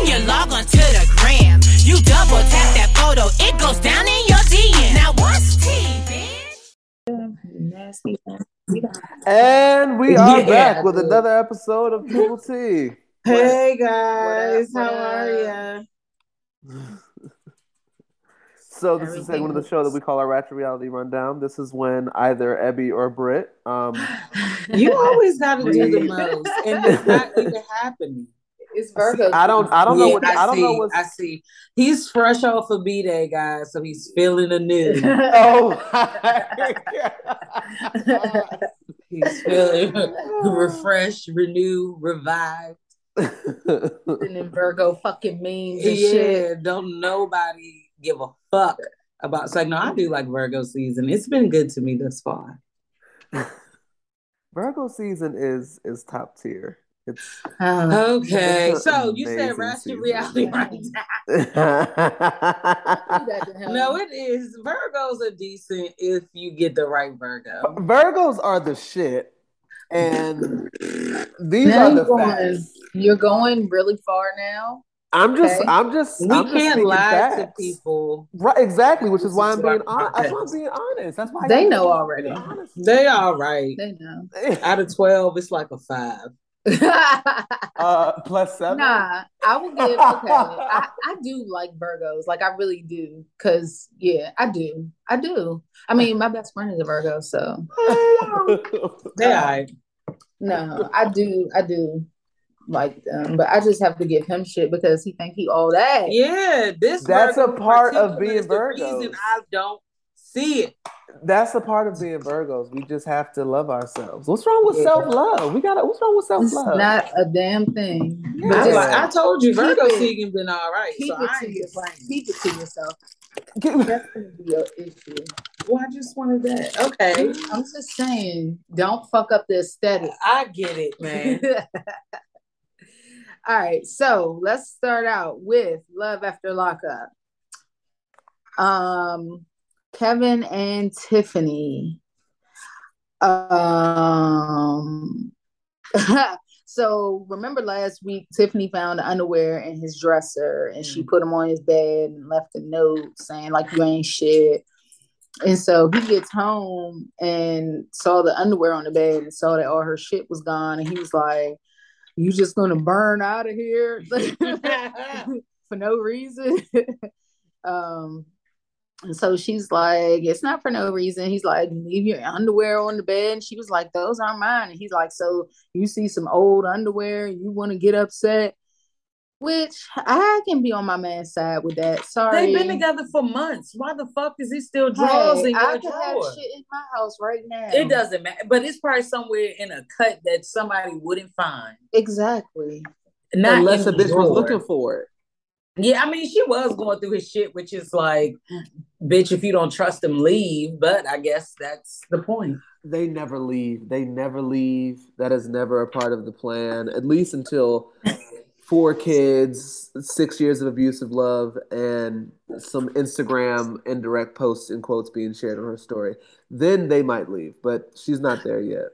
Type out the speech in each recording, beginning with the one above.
When you log on to the gram, you double tap that photo, it goes down in your DM. Now what's tea, bitch? And we are Yeah. back with another episode of Triple T. Hey guys, What up, how what are ya? So this is a segment of the show that we call our Ratchet Reality Rundown. This is when either Ebby or Britt, um, You always got to do the most, and it's not even happening. It's Virgo. I don't, I don't know what, I, don't see, know what's. I see. He's fresh off of B Day, guys, so he's feeling anew. Oh, he's feeling refreshed, renewed, revived. and then Virgo fucking memes and Yeah, shit. don't nobody give a fuck about. So no, I do like Virgo season. It's been good to me thus far. Virgo season is is top tier. It's Uh, Okay, It's so you said amazing Ratchet season. Reality right No, it is. Virgos are decent if you get the right Virgo. Virgos are the shit, and these now are the you're going, facts. you're going really far now. I'm just, Okay. I'm just, We I'm can't speaking lie to people. Right, exactly, which is why I'm being honest. That's why I'm being honest. That's why They y'all know be already. honest. They all right. They know. Out of twelve, it's like a five. uh, plus seven. nah, I will give. Okay, I, I do like Virgos. Like I really do. Cause yeah, I do. I do. I mean, my best friend is a Virgo, so yeah. all right. no, I do. I do like them, but I just have to give him shit because he think he all that. Yeah, this That's a Virgo in part of being is the reason I don't see it. That's a part of being Virgos. We just have to love ourselves. What's wrong with Yeah. self love? We gotta. What's wrong with self love? not a damn thing. Yeah. But I, just like, I told you, Keep Virgo it- season been all right. keep so it I to yourself. Keep it to yourself. That's gonna be your issue. Well, I just wanted that. Okay. I'm just saying, don't fuck up the aesthetic. I get it, man. All right, so let's start out with Love After Lockup. Um, Kevin and Tiffany. Um, so remember last week, Tiffany found the underwear in his dresser and she put them on his bed and left a note saying like you ain't shit. And so he gets home and saw the underwear on the bed and saw that all her shit was gone. And he was like, You just gonna burn out of here for no reason? um, and so she's like, It's not for no reason. He's like, Leave your underwear on the bed. And she was like, Those aren't mine. And he's like, So you see some old underwear, you want to get upset? Which I can be on my man's side with that. Sorry. They've been together for months. Why the fuck is he still drawers Hey, in I your could have shit in my house right now. It doesn't matter, but it's probably somewhere in a cut that somebody wouldn't find. Exactly. Not Unless in a the bitch was looking for it. Yeah, I mean, she was going through his shit, which is like, bitch, if you don't trust him, leave. But I guess that's the point. They never leave. They never leave. That is never a part of the plan, at least until four kids, six years of abusive love, and some Instagram indirect posts in quotes being shared on her story. Then they might leave, but she's not there yet.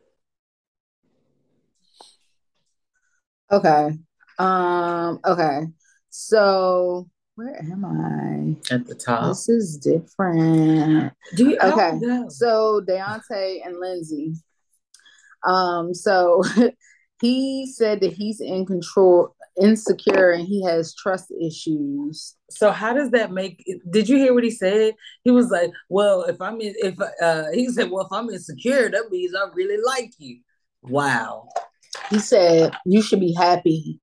Okay. Um, okay. So where am I? At the top. This is different. Do you, Okay. oh, no. So Deontay and Lindsay. Um, so he said that he's in control, insecure, and he has trust issues. So how does that make? Did you hear what he said? He was like, "Well, if I'm in, if uh, he said, well, if I'm insecure, that means I really like you." Wow. He said you should be happy.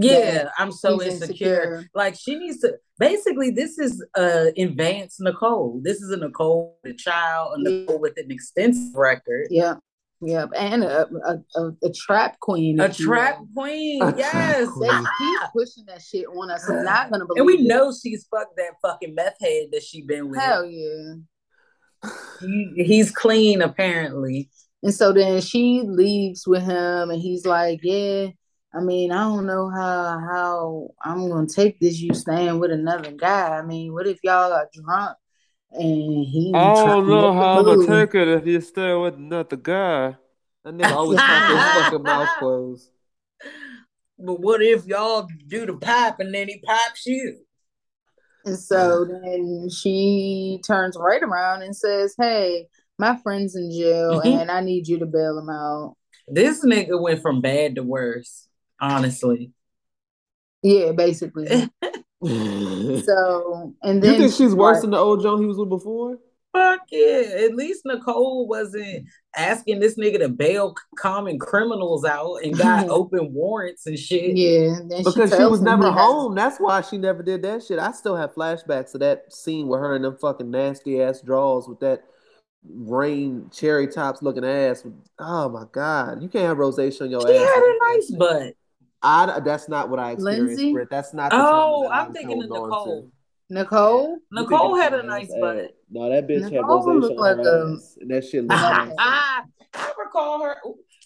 Yeah, Yeah, I'm so insecure. insecure. Like she needs to. Basically, this is uh advanced Nicole. This is a Nicole with a child, a Yeah. Nicole with an extensive record. Yeah. Yep, and a a, a, a trap queen. A trap will. queen. A trap yes. queen. They pushing that shit on us. I'm not gonna believe. And we it. know she's fucked that fucking meth head that she been with. Hell yeah. He, he's clean apparently. And so then she leaves with him, and he's like, "Yeah, I mean, I don't know how how I'm gonna take this. You staying with another guy? I mean, what if y'all got drunk and he? I don't know make how I'm gonna take it if you stay with another guy. That nigga always kept his fucking mouth closed. But what if y'all do the pipe and then he pipes you? And so then she turns right around and says, "Hey, my friend's in jail, Mhm. and I need you to bail him out." This nigga went from bad to worse, honestly. Yeah, basically. So and then you think she's worse like- than the old Joan he was with before? Fuck yeah. At least Nicole wasn't asking this nigga to bail common criminals out and got open warrants and shit. Yeah, then Because she tells was never he has- home. That's why she never did that shit. I still have flashbacks of that scene with her and them fucking nasty ass draws with that rain cherry tops looking ass. Oh my god, you can't have rosacea on your She ass. had a nice butt. I, that's not what I experienced, Lindsay? Britt. That's not. The Oh, term that I I'm thinking of Nicole. to. Nicole. Nicole had a nice ass butt. ass. No, that bitch had Nicole rosacea like her a- ass, and that shit looked Okay. nasty. I recall her.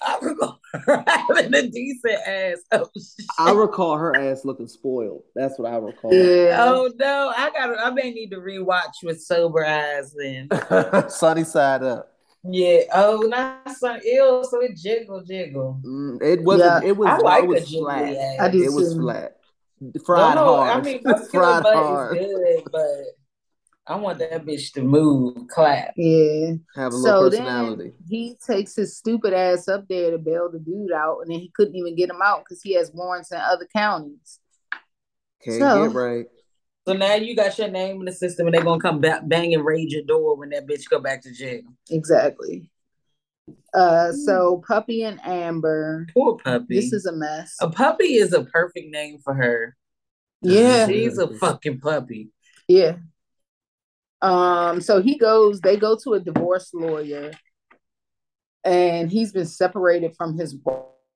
I recall her having a decent ass. Oh, shit. I recall her ass looking spoiled. That's what I recall. Yeah. Oh no, I got. to I may need to rewatch with sober eyes then. Sunny side up. Yeah. Oh, not some ill. So it jiggle jiggle. Mm, it wasn't. Yeah. It was. I like it was a jiggly flat. ass. I do It was flat. Fried no, no, hard. I mean, muscular fried butt hard. is good, but I want that bitch to move, clap. Yeah. Have a So little personality. he takes his stupid ass up there to bail the dude out, and then he couldn't even get him out because he has warrants in other counties. Can't so- get right. So now you got your name in the system, and they're gonna come back, bang and raid your door when that bitch go back to jail. Exactly. Uh, so Puppy and Amber. Poor puppy. This is a mess. a puppy is a perfect name for her. Yeah. she's a fucking puppy. Yeah. Um, so he goes, they go to a divorce lawyer, and he's been separated from his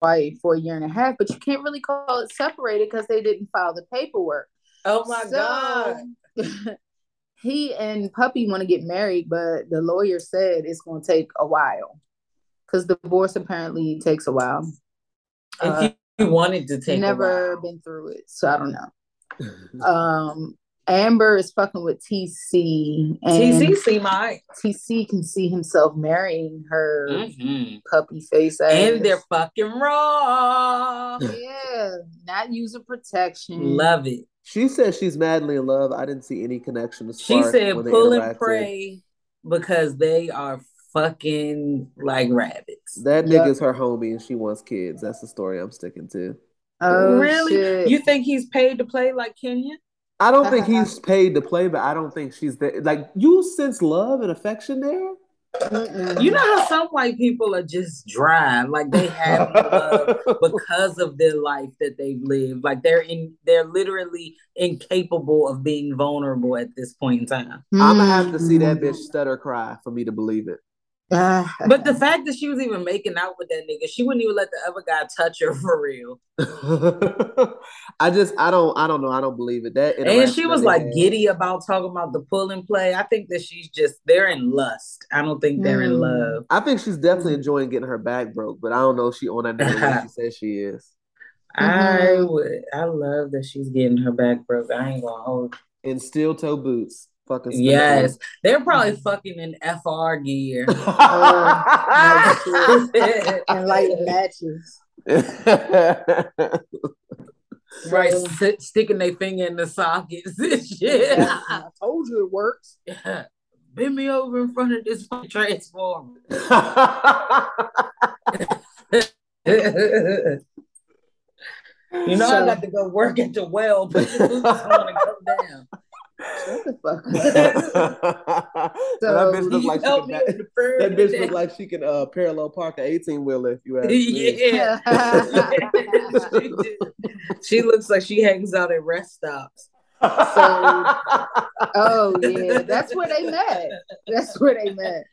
wife for a year and a half, but you can't really call it separated because they didn't file the paperwork. Oh my So, god. he and Puppy want to get married, but the lawyer said it's going to take a while because divorce apparently takes a while. And Uh, he wanted to take Never a while. been through it, so I don't know. Um, Amber is fucking with TC, and TC seem alright. TC can see himself marrying her Mhm. puppy face ass. And they're fucking raw. yeah, not using protection. Love it. She says she's madly in love. I didn't see any connection to She said when pull and pray because they are fucking like rabbits. That Yep. nigga's her homie and she wants kids. That's the story I'm sticking to. Oh, really? shit. You think he's paid to play like Kenya? I don't think he's paid to play, but I don't think she's there. Like you sense love and affection there. Mm-mm. You know how some white people are just dry, like they have love because of their life that they've lived. Like they're in, they're literally incapable of being vulnerable at this point in time. I'm gonna have to see that bitch stutter cry for me to believe it. Ah. But the fact that she was even making out with that nigga, she wouldn't even let the other guy touch her for real. I just I don't I don't know I don't believe it. That And she was like giddy about talking about the pull and play. I think that she's just they're in lust. I don't think they're in Mm. love. I think she's definitely Mm. enjoying getting her back broke, but I don't know if she on that nigga she says she is. I Mhm. would I love that she's getting her back broke. I ain't gonna hold In steel toe boots. Fucking spin Yes. They're probably fucking in FR gear. and light matches. right, So- sit, sticking their finger in the sockets and shit. I told you it works. Bend me over in front of this transformer. You know, I got to go work at the well, but your boots want to come down. Shut the fuck up. that bitch Can look you like she can, me ba- with the bird that bitch today? like she can uh, parallel park an 18 wheeler if you ask me. yeah. she, she looks like she hangs out at rest stops. So, oh yeah, that's where they met. That's where they met.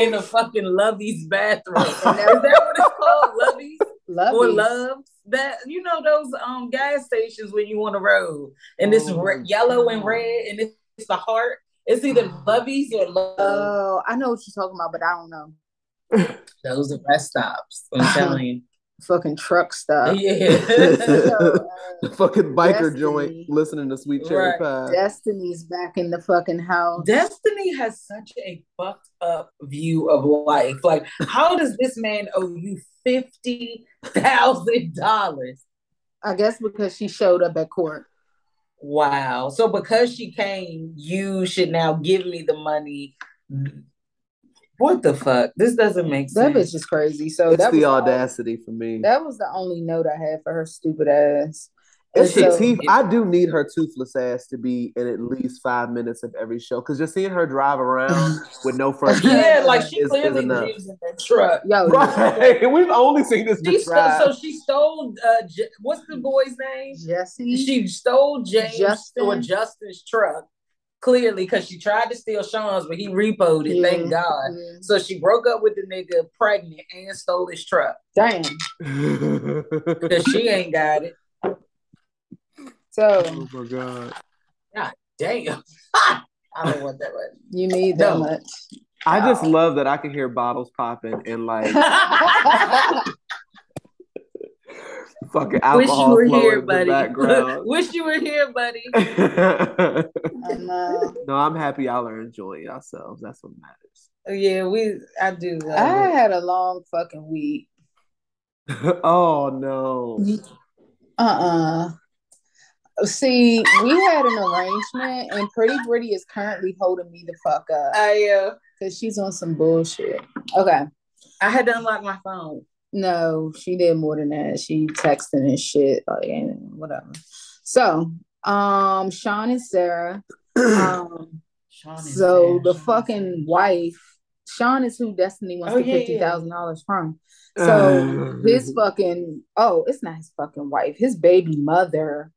in a fucking Lovey's bathroom. Is that what it's called? Lovey's Love or. Loves? That you know those um gas stations when you on the road and it's Oh, re- yellow and red and it's, it's the heart. It's either Lovey's or Love. Oh, I know what you're talking about, but I don't know. those are rest stops. I'm telling you. Fucking truck stop. Yeah. So, uh, fucking biker Destiny. joint listening to Sweet Cherry Right. Pie. Destiny's back in the fucking house. Destiny has such a fucked up view of life. Like, how does this man owe you fifty thousand dollars? I guess because she showed up at court. Wow. So because she came, you should now give me the money. What the fuck? This doesn't make sense. That sense. bitch is crazy. So It's that the was all- audacity for me. that was the only note I had for her stupid ass. It's And the so- teeth. I do need her toothless ass to be in at least five minutes of every show because just seeing her drive around with no front teeth yeah, like she is, is clearly enough. lives in that truck. Yo, Right, we've only seen this She bitch stole, so she stole. Uh, J- what's the boy's name? Jesse. She stole James Justin. or Justin's truck. Clearly, because she tried to steal Sean's, but he repoed it. Yeah. Thank God. Yeah. So she broke up with the nigga pregnant and stole his truck Damn. because she ain't got it. So oh my god! Damn. I don't want that one. you need that No. much. I just love that I can hear bottles popping and like fucking Wish alcohol you were here, in the buddy. background. Wish you were here, buddy. I know. no, I'm happy y'all are enjoying yourselves. That's what matters. Yeah, we. I do. Love I it. had a long fucking week. oh no. Uh uh See, we had an arrangement, and Pretty Britty is currently holding me the fuck up I uh, because she's on some bullshit. Okay. I had to unlock my phone. No, she did more than that. She texting and shit, like and whatever. So, um, Sean and Sarah, um, Sean is so there. the Sean is fucking wife, Sean is who Destiny wants Oh, the yeah, yeah. fifty thousand dollars from. So his fucking oh, it's not his fucking wife. His baby mother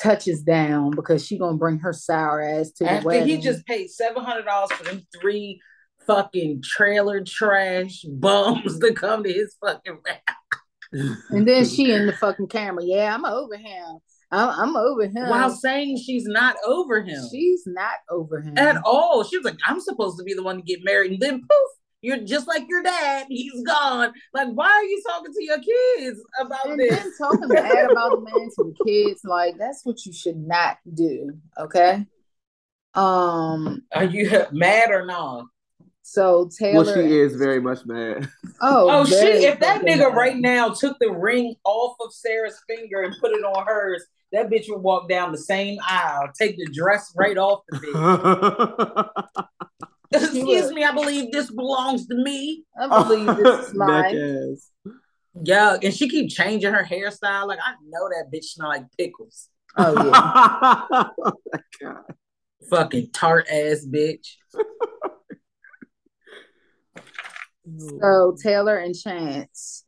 touches down because she gonna bring her sour ass to the After wedding. he just paid seven hundred dollars for them three fucking trailer trash bums to come to his fucking rap and then she in the fucking camera. Yeah, I'm over him. I'm, I'm over him. while saying she's not over him She's not over him at all. She was like, "I'm supposed to be the one to get married," and then poof, you're just like your dad. He's gone. Like, why are you talking to your kids about And this? then talking bad about the man to the kids, like that's what you should not do. Okay. Um. Are you mad or not? So Taylor. well, she is very much mad. Oh, Oh, she! If that nigga mad. right now took the ring off of Sarah's finger and put it on hers, that bitch would walk down the same aisle, take the dress right off the bitch. Excuse me, I believe this belongs to me. I believe this is mine. ass. Yeah, and she keep changing her hairstyle. Like I know that bitch smell like pickles. Oh yeah. oh my god. Fucking tart ass bitch. So Taylor and Chance.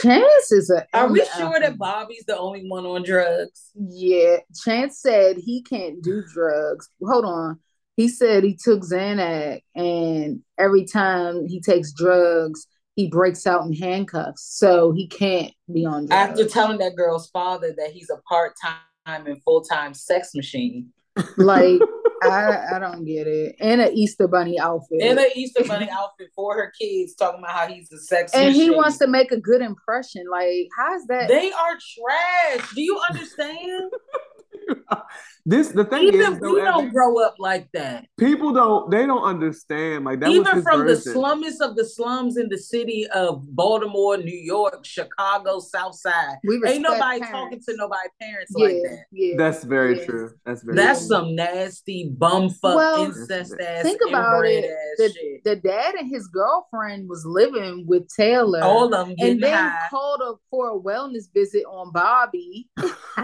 Chance is a. Are we sure that Bobby's the only one on drugs? Yeah, Chance said he can't do drugs. Hold on. He said he took Xanax, and every time he takes drugs, he breaks out in handcuffs. So he can't be on drugs. After telling that girl's father that he's a part time and full time sex machine. Like, I I don't get it. And an Easter bunny outfit. In an Easter Bunny outfit for her kids, talking about how he's a sex and he machine. wants to make a good impression. Like, how's that? They are trash. Do you understand? This the thing Even is, though, we don't grow up like that. people don't they don't understand like that Even his from version. the slummest of the slums in the city of Baltimore, New York, Chicago, South Side. we Ain't nobody parents. talking to nobody parents Yeah, like that. yeah. That's very Yeah. true. That's very That's true. some nasty bumfuck Well, incest ass think about it. The, the dad and his girlfriend was living with Taylor. All of them and then high. called up for a wellness visit on Bobby.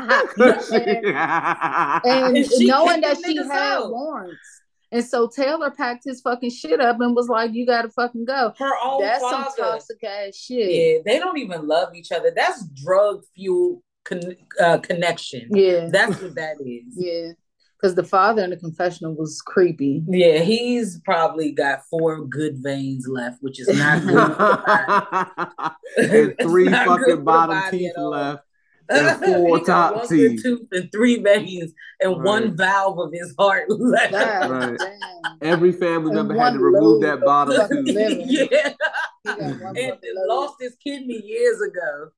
and And she knowing that she had out. warrants. And so Taylor packed his fucking shit up and was like, You gotta fucking go. Her own That's father. some toxic ass shit. Yeah, they don't even love each other. That's drug fuel con- uh, connection. Yeah. That's what that is. Yeah. Because the father in the confessional was creepy. Yeah, he's probably got four good veins left, which is not good. and three not good fucking bottom teeth left. The and four He got top one teeth. tooth and three veins and Right. one valve of his heart left. Right. Every family member had to remove that of bottom tooth. yeah, He got one and fucking lost his kidney years ago.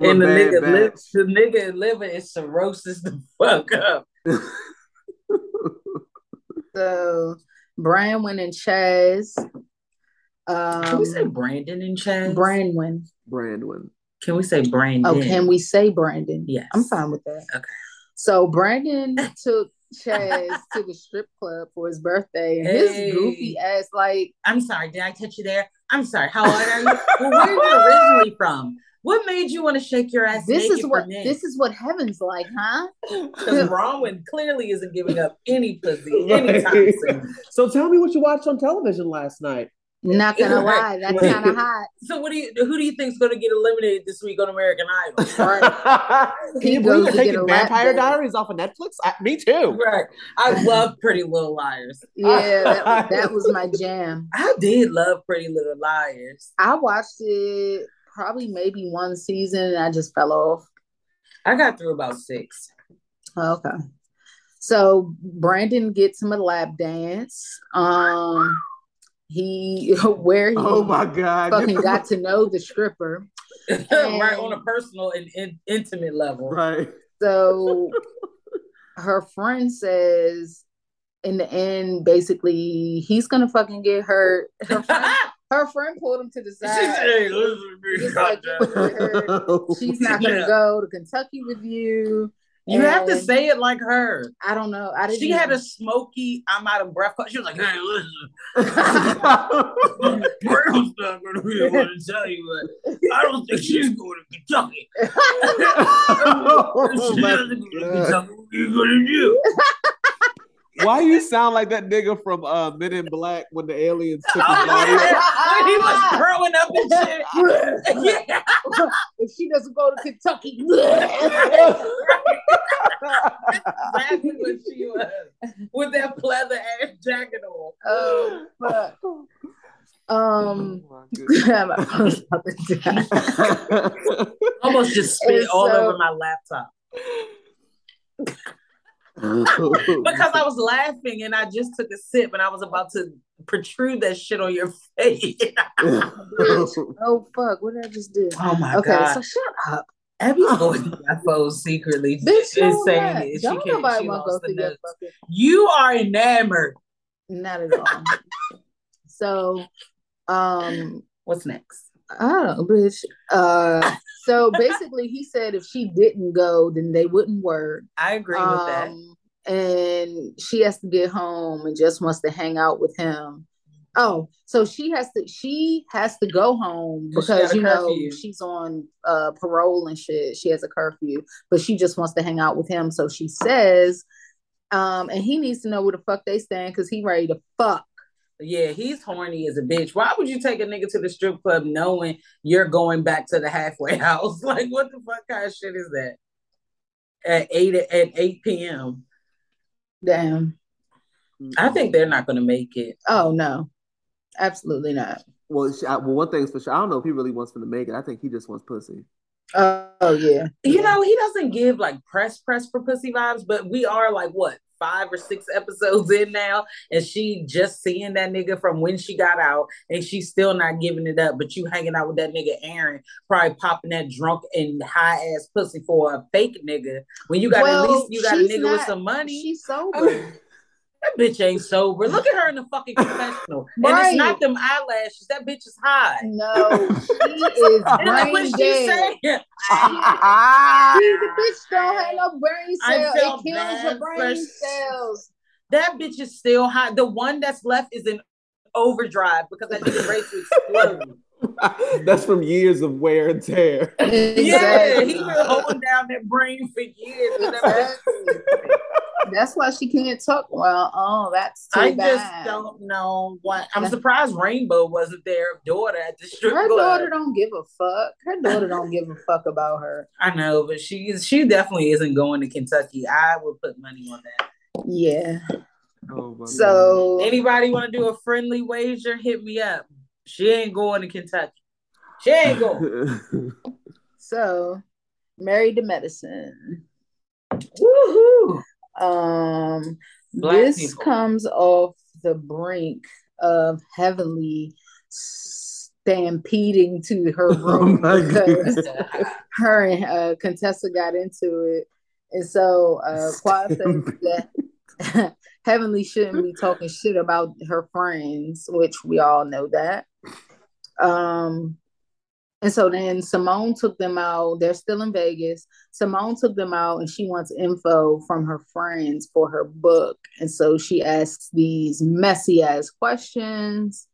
And the nigga, li- the nigga liver is cirrhosis the fuck up. So Brian went and Chaz. Um, Can we say Brandon and Chaz? Branwen. Brandon. Can we say Brandon? Oh, can we say Brandon? Yes. I'm fine with that. Okay. So Brandon took Chaz to the strip club for his birthday, and his goofy ass like I'm sorry, did I touch you there? I'm sorry. How old are you? well, where are you originally from? What made you want to shake your ass this naked is what men? this is what heaven's like, huh? Because Bronwyn clearly isn't giving up any pussy anytime soon. So tell me what you watched on television last night. Not gonna Right. lie, that's Right. kind of hot. So what do you who do you think's gonna get eliminated this week on American Idol? He we goes are to get taking Vampire. Diaries off of Netflix. I, me too. Right. I love Pretty Little Liars. Yeah, that, that was my jam. I did love Pretty Little Liars. I watched it probably maybe one season, and I just fell off. I got through about six. Okay. So Brandon gets him a lap dance. Um he where he Oh my god! fucking got to know the stripper. right on a personal and in, intimate level. right. So her friend says in the end, basically, he's gonna fucking get hurt. Her friend, her friend pulled him to the She said, side. "Hey, listen to me, like, goddamn." Oh She's not gonna Yeah. go to Kentucky with you. You have to say it like her. I don't know. I didn't She had even- a smoky, I'm out of breath. She was like, hey, listen. Brown's not to be able to tell you, but I don't think she's going to Kentucky. Oh she doesn't go to Kentucky. What are you going to do? Why you sound like that nigga from uh, Men in Black when the aliens took his body? when he was growing up and shit. yeah. if she doesn't go to Kentucky. Exactly what she was. With that pleather ass jacket on. oh, fuck. Um, Oh my my phone's about to die. Almost just spit And all so- over my laptop. Goodness. Because I was laughing and I just took a sip and I was about to protrude that shit on your face. oh fuck! What did I just do? oh my Okay, god. Okay, so shut up. Abby's going through my phone secretly. Bitch, and no, saying not. it. She Don't can't. nobody She want to go lost the through your You are enamored. Not at all. so, um, What's next? I don't know, bitch. Uh, so basically, he said if she didn't go, then they wouldn't work. I agree with that. Um, and she has to get home and just wants to hang out with him. Oh, so she has to she has to go home 'Cause because you know curfew. she's on uh parole and shit. She has a curfew, but she just wants to hang out with him. So she says, um, and he needs to know where the fuck they stand because he ready to fuck. Yeah, he's horny as a bitch. Why would you take a nigga to the strip club knowing you're going back to the halfway house? Like, what the fuck kind of shit is that? At eight at eight p.m. Damn. I think they're not going to make it. Oh no, absolutely not. Well, she, I, well, one thing's for sure. I don't know if he really wants them to make it. I think he just wants pussy. Oh yeah. You know, he doesn't give like press press for pussy vibes, but we are like what five or six episodes in now, and she just seeing that nigga from when she got out, and she's still not giving it up. But you hanging out with that nigga Aaron, probably popping that drunk and high ass pussy for a fake nigga. When you got Well, at least you got a nigga with some money. She's sober. That bitch ain't sober. Look at her in the fucking confessional, and Right. it's not them eyelashes. That bitch is high. no, she is And that's brain what she's dead. saying. See, the bitch don't have no brain I cells. It kills bad your brain s- cells. That bitch is still high. The one that's left is in overdrive because that nigga ready to explode. That's from years of wear and tear. Yeah, Exactly. he been holding down that brain for years. That's why she can't talk well. Oh, that's too I bad. just don't know what. I'm surprised Rainbow wasn't their daughter at the strip Her club. daughter don't give a fuck. Her daughter don't give a fuck about her. I know, but she she definitely isn't going to Kentucky. I would put money on that. Yeah. Oh my So Anybody want to do a friendly wager? Hit me up. She ain't going to Kentucky. She ain't going. So married to medicine. Woohoo! Um Black this people. comes off the brink of heavenly stampeding to her Oh room my because her and uh, Contessa got into it. And so uh Quad says that Heavenly shouldn't be talking shit about her friends, which we all know that. Um and so then Simone took them out. They're still in Vegas. Simone took them out and she wants info from her friends for her book. And so she asks these messy ass questions.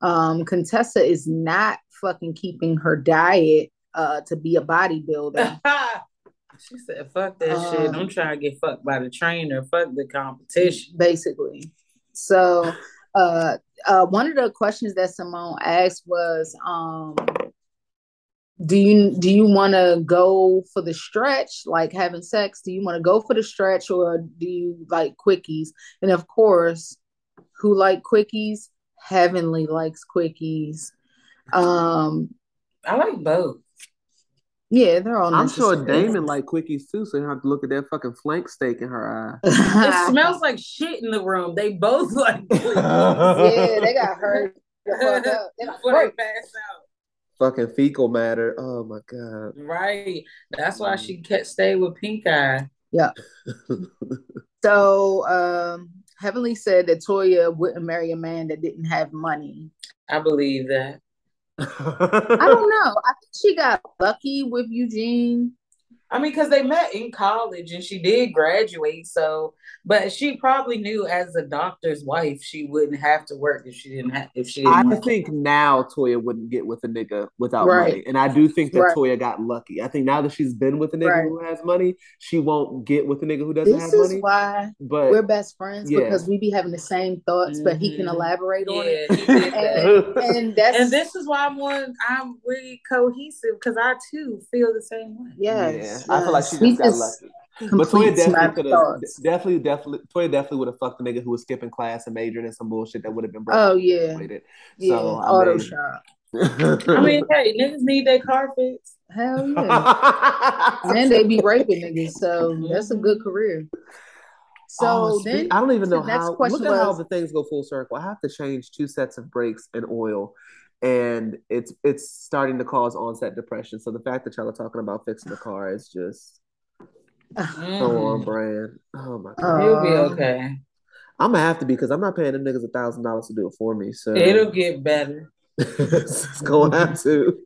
Um, Contessa is not fucking keeping her diet uh, to be a bodybuilder. she said, "Fuck that shit. Um, I'm trying to get fucked by the trainer. Fuck the competition." basically. So, uh, uh, one of the questions that Simone asked was, um, "Do you do you want to go for the stretch, like having sex? Do you want to go for the stretch, or do you like quickies?" And of course, who like quickies? Heavenly likes quickies. Um, I like both. Yeah, they're all. I'm sure necessary. Damon like quickies too, so you have to look at that fucking flank steak in her eye. It smells like shit in the room. They both like. yeah, they got hurt. fuck. They got Before hurt. out. Fucking fecal matter. Oh my god. Right. That's why she kept stay with Pink Eye. Yeah. so um Heavenly said that Toya wouldn't marry a man that didn't have money. I believe that. I don't know. I think she got lucky with Eugene. I mean, because they met in college and she did graduate. So, but she probably knew as a doctor's wife, she wouldn't have to work if she didn't have, if she didn't. I want to. think now Toya wouldn't get with a nigga without Right. money. And I do think that Right. Toya got lucky. I think now that she's been with a nigga Right. who has money, she won't get with a nigga who doesn't This have is money. why But we're best friends Yeah. because we be having the same thoughts, but he can Mhm. elaborate on it. Yeah, he did that. And, and that's and this is why I'm one. I'm really cohesive because I too feel the same way. yes, yeah, I feel like she yes. Just got lucky. But Toya completes my definitely could have definitely, definitely Toya definitely would have fucked the nigga who was skipping class and majoring in some bullshit that would have been broken. Oh yeah, graduated. yeah. So, I Auto mean- shop. I mean, hey, niggas need their car fixed. Hell yeah. and they be raping niggas, so mm-hmm. that's a good career. So Oh, then I don't even the know next how. question Look at how the things go full circle. I have to change two sets of brakes and oil, and it's it's starting to cause onset depression. So the fact that y'all are talking about fixing the car is just mm. so on brand. Oh my god, You'll be okay. I'm gonna have to be because I'm not paying them niggas a thousand dollars to do it for me. So It'll get better. it's gonna have to.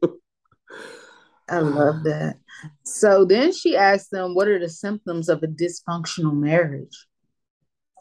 I love that. So then she asked them, "What are the symptoms of a dysfunctional marriage?"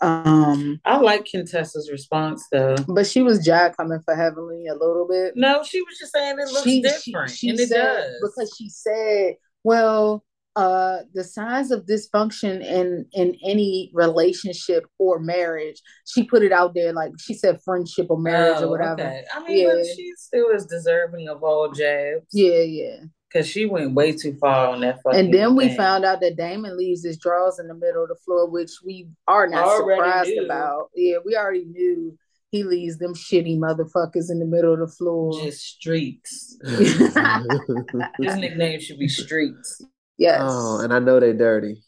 Um, I like Contessa's response though. but she was jack coming for Heavenly a little bit. No, she was just saying it looks she, different, she, she and it said does. because she said, "Well, uh, the signs of dysfunction in in any relationship or marriage." She put it out there like she said, friendship or marriage Oh, or whatever. okay. I mean, Yeah. she still is deserving of all jabs. Yeah, yeah. Because she went way too far on that fucking. And then we thing. found out that Damon leaves his drawers in the middle of the floor, which we are not Already surprised knew. about. Yeah, we already knew he leaves them shitty motherfuckers in the middle of the floor. just streaks. His nickname should be Streaks. yes. oh, and I know they're dirty.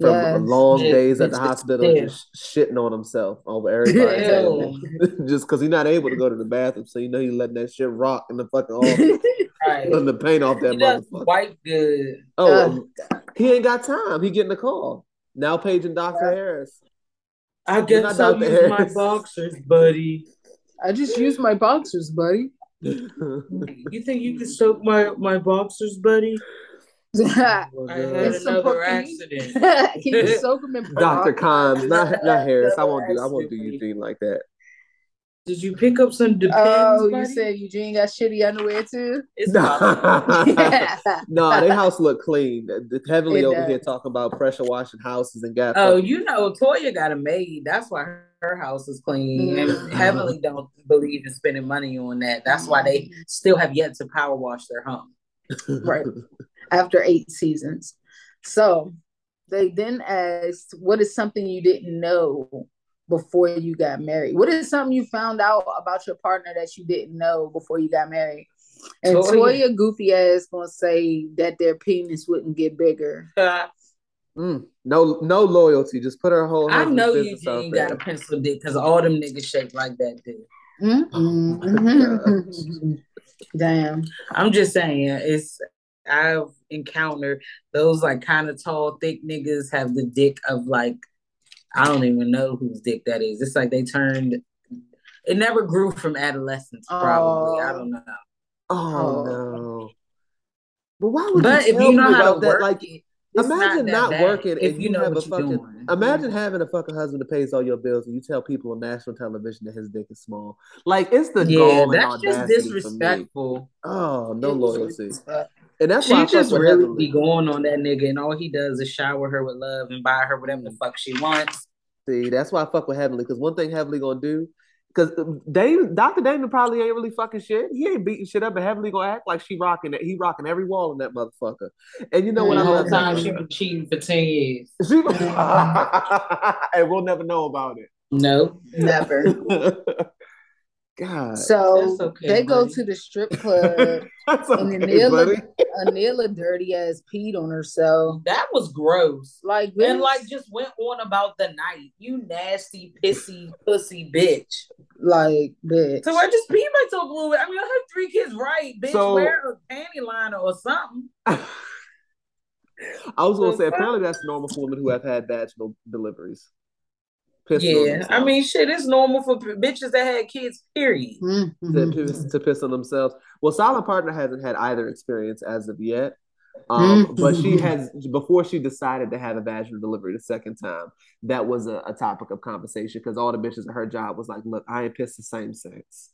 From Yes. long Just- days at the just hospital, stiff. just shitting on himself over everybody. Just because he's not able to go to the bathroom, so you know he's letting that shit rock in the fucking office, Right. letting the paint off that He does motherfucker. wipe good. Oh, Uh, um, he ain't got time. He getting a call now. Paging Doctor Harris. I not guess I'll Dr. use my boxers, buddy. I just used my boxers, buddy. You think you can soak my my boxers, buddy? Can I had It's another puppy. accident. you soak them in Doctor peroxide? Cons, not not Harris. I won't do. I won't do stupid. Eugene like that. Did you pick up some depends? Oh, you said Eugene got shitty underwear too? it's no, possible. their house look clean. The- Heavenly It over does. here talking about pressure washing houses and got. Oh, fucking- you know, Toya got a maid. That's why her house is clean. Mhm. And Heavenly don't believe in spending money on that. That's why they still have yet to power wash their home. Right. After eight seasons. So they then asked, What is something you didn't know before you got married? What is something you found out about your partner that you didn't know before you got married? And Toya. Toya, goofy ass, gonna say that their penis wouldn't get bigger. Mm, no, no loyalty. Just put her whole. I know business out Eugene got a pencil dick because all them niggas shaped like that dude. Mm-mm. Damn. I'm just saying, it's I've encountered those like kind of tall, thick niggas have the dick of like I don't even know whose dick that is. It's like they turned. It never grew from adolescence, probably. I Oh. don't know. Oh, Oh. no. But why would But you if tell you know me how to about that? work Like, it, it's imagine that not, working if you you, know have a what you're fucking. doing. Imagine having a fucking husband that pays all your bills and you tell people on national television that his dick is small. Like it's the Yeah, gall and that's just audacity for me. disrespectful. Oh, no It is loyalty. disrespect. And that's why She fuck just really be going on that nigga, and all he does is shower her with love and buy her whatever the fuck she wants. See, that's why I fuck with Heavenly because one thing Heavenly gonna do. Because Dame, Dr. Damon probably ain't really fucking shit. He ain't beating shit up, but Heavenly gonna act like she rocking it. He rocking every wall in that motherfucker. And you know what the I whole love? time she been cheating for ten years. She, and we'll never know about it. No, Never. God, So okay, they go to the strip club that's and okay, Anila, buddy. Anila dirty ass peed on herself. that was gross. Like And bitch, like just went on about the night. You nasty, pissy, pussy bitch. like bitch. So I just peed myself a little bit. I mean, I have three kids right. Bitch, So- wear a panty liner or something. I was gonna The say apparently that's normal for women who have had vaginal deliveries. Pissing on Yeah, I mean, shit, it's normal for bitches that had kids. Period. Mhm. to piss, to piss on themselves. Well, Silent Partner hasn't had either experience as of yet. Um, but she has before she decided to have a vaginal delivery the second time. That was a, a topic of conversation because all the bitches at her job was like, "Look, I ain't pissed the same sex."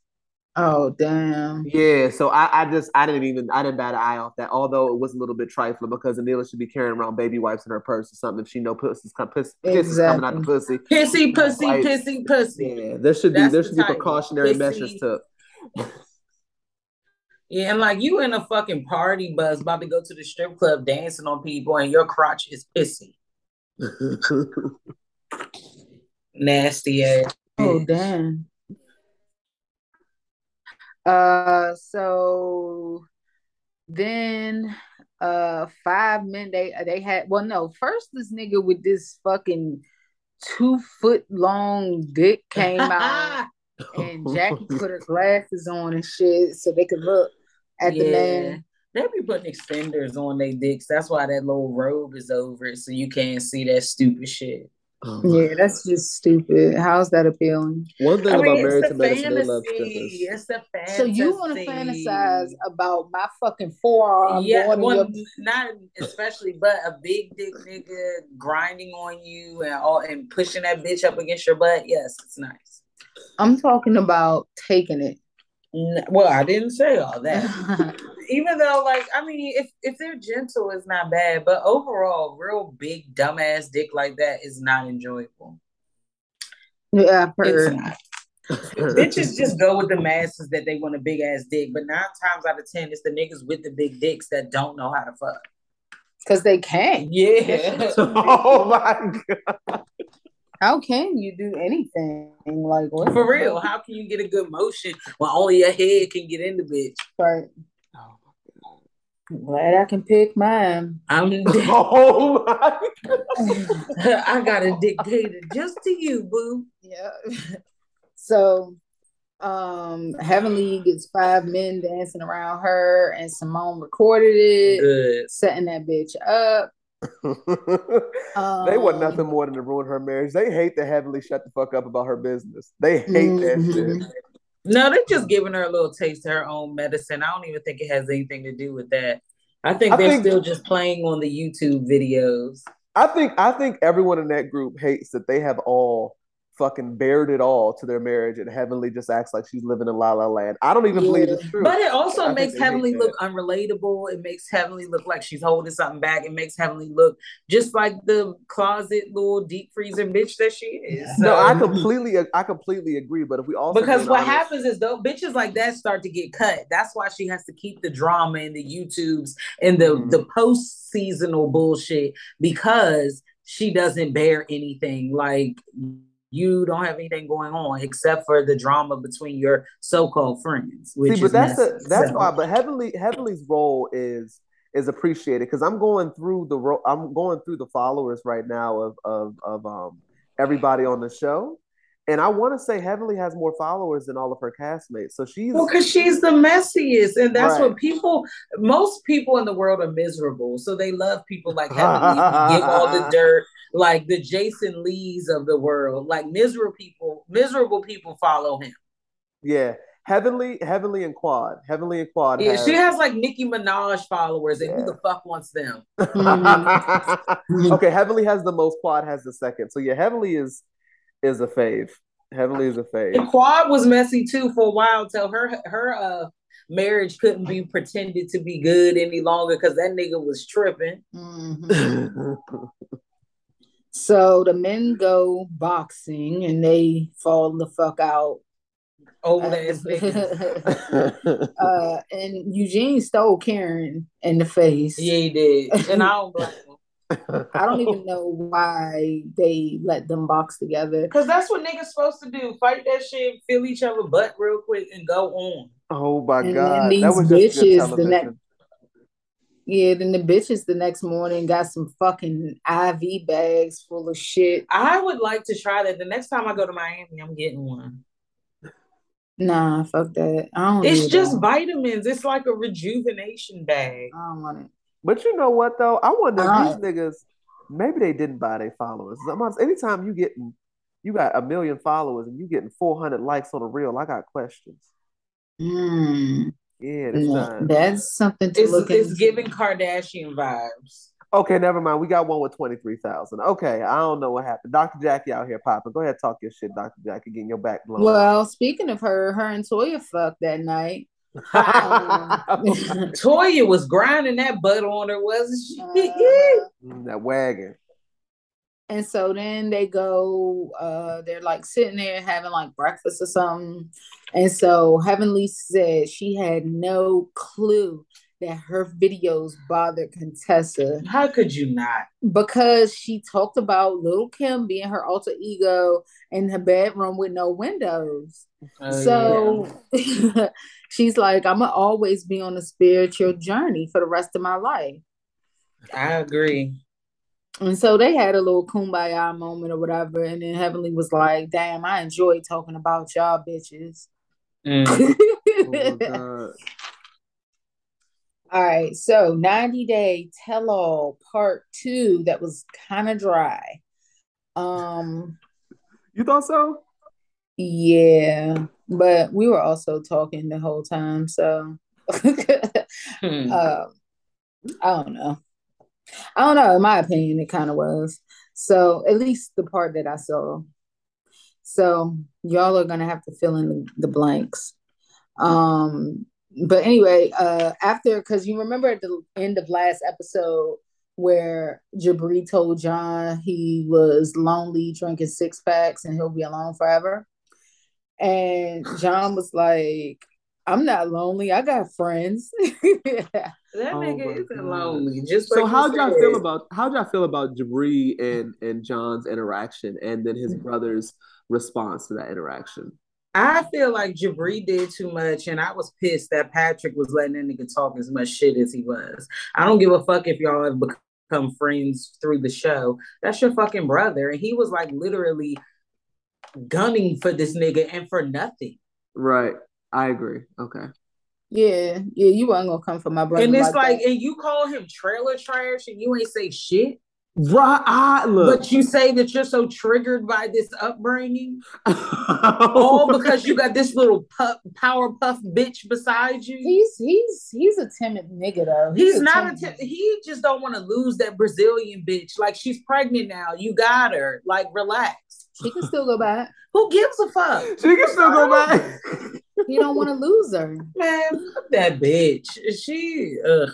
Oh damn. Yeah, so I, I just I didn't even I didn't bat an eye off that. Although it was a little bit trifling because Anila should be carrying around baby wipes in her purse or something if she know pussy's, com- piss, piss coming out the pussy. Pissy, pussy, Like- pissy, pussy. Yeah, there should be That's there the should be title. precautionary Pissy. measures to. Yeah, and like you in a fucking party bus about to go to the strip club dancing on people and your crotch is pissy. Nasty ass. Oh damn. Uh so then uh five men they they had well no first this nigga with this fucking two foot long dick came out and Jackie put her glasses on and shit so they could look at the man. They be putting extenders on their dicks. That's why that little robe is over it, so you can't see that stupid shit. Oh Yeah, that's just stupid. How's that appealing? One thing I mean, about Married it's to the Medicine, they love fantasy. strippers. It's the fantasy. So you want to fantasize about my fucking forearm yeah, going well, your not especially, but a big dick nigga grinding on you and all and pushing that bitch up against your butt. Yes, it's nice. I'm talking about taking it. N- Well, I didn't say all that. Even though, like, I mean, if if they're gentle, it's not bad. But overall, real big dumbass dick like that is not enjoyable. yeah, I've It's heard. not. Bitches just go with the masses that they want a big ass dick, but nine times out of ten, it's the niggas with the big dicks that don't know how to fuck. Because they can. Yeah. oh my god! How can you do anything like what? For real, how can you get a good motion when only your head can get in the bitch? Right. Oh. Glad I can pick mine. I'm Oh my! I got it dictated just to you, boo. Yeah. so, um, Heavenly gets five men dancing around her, and Simone recorded it, Good. setting that bitch up. Um, they want nothing more than to ruin her marriage. They hate to Heavenly shut the fuck up about her business. They hate that Mhm. shit. No, they're just giving her a little taste of her own medicine. I don't even think it has anything to do with that. I think I they're think- still just playing on the YouTube videos. I think I think everyone in that group hates that they have all fucking bared it all to their marriage, and Heavenly just acts like she's living in La La Land. I don't even believe it's true. But it also I makes they hate Heavenly that. look unrelatable. It makes Heavenly look like she's holding something back. It makes Heavenly look just like the closet little deep freezer bitch that she is. no, I completely, I completely agree. But if we also because what honest- happens is though bitches like that start to get cut. That's why she has to keep the drama and the YouTubes and the Mhm. the post seasonal bullshit because she doesn't bear anything. Like you don't have anything going on except for the drama between your so-called friends. Which See, but that's the, that's So- why. But Heavenly Heavenly's role is is appreciated because I'm going through the ro- I'm going through the followers right now of of of um everybody on the show, and I want to say Heavenly has more followers than all of her castmates. So she's Well, because she's the messiest, and that's Right. what people. Most people in the world are miserable, so they love people like Heavenly give all the dirt, like the Jason Lees of the world. Like miserable people, miserable people follow him. yeah. Heavenly, Heavenly and Quad, Heavenly and Quad. Yeah, have- she has like Nicki Minaj followers, and who the fuck wants them? okay, Heavenly has the most. Quad has the second. So yeah, Heavenly is is a fave. Heavenly is a fave. And Quad was messy too for a while till her her uh marriage couldn't be pretended to be good any longer because that nigga was tripping. Mhm. So the men go boxing and they fall the fuck out. Old ass niggas. uh, and Eugene stole Karen in the face. Yeah, he did, and I don't blame him. I don't even know why they let them box together. Cause that's what niggas supposed to do. Fight that shit, feel each other butt real quick, and go on. Oh my And god, then that these was just bitches, the next- Yeah, then the bitches the next morning got some fucking IV bags full of shit. I would like to try that. The next time I go to Miami, I'm getting one. Nah, fuck that. I don't. It's just that. vitamins. It's like a rejuvenation bag. I don't want it. But you know what though? I wonder if Alright. these niggas maybe they didn't buy their followers. Sometimes anytime you getting you got a million followers and you getting four hundred likes on a reel, I got questions. Mm, Yeah, this yeah, that's something to It's, look it's into. giving Kardashian vibes. Okay, never mind. We got one with twenty three thousand. Okay, I don't know what happened. Dr. Jackie out here popping. Go ahead, talk your shit, Dr. Jackie, getting your back blown. Well, speaking of her, her and Toya fucked that night. Toya was grinding that butt on her, wasn't she? Uh, that wagon. And so then they go, uh, they're like sitting there having like breakfast or something. And so Heavenly said she had no clue that her videos bothered Contessa How could you not? because she talked about Little Kim being her alter ego in her bedroom with no windows. Oh, so she's like, I'm gonna always be on a spiritual journey for the rest of my life. I agree. And so they had a little kumbaya moment or whatever. And then Heavenly was like, Damn, I enjoy talking about y'all bitches. Mm. Oh. All right. So 90 Day Tell All Part Two, that was kind of dry. Um, You thought so? yeah, but we were also talking the whole time. So Hmm. um, I don't know. I don't know. In my opinion, it kind of was. So at least the part that I saw. So y'all are gonna have to fill in the, blanks. Um, but anyway, uh, after because you remember at the end of last episode where Jibri told John he was lonely, drinking six packs, and he'll be alone forever. And John was like, "I'm not lonely. I got friends." yeah. That Oh nigga my isn't God. lonely. Just So like how'd you y'all feel about how'd y'all feel about Jibri and and John's interaction and then his brother's response to that interaction? I feel like Jibri did too much, and I was pissed that Patrick was letting that nigga talk as much shit as he was. I don't give a fuck if y'all have become friends through the show. That's your fucking brother, and he was like literally gunning for this nigga and for nothing. Right. I agree. Okay. yeah, yeah, you weren't gonna come for my brother. and it's like, that. and you call him trailer trash, and you ain't say shit, Right. I look. but you say that you're so triggered by this upbringing, all because you got this little puff, power puff bitch beside you. he's he's he's a timid nigga though. He's not a timid- t- he just don't want to lose that Brazilian bitch. Like she's pregnant now. You got her. Like relax. She can still go back. Who gives a fuck? She can still go back. He don't want to lose her. Man, that bitch. She, ugh.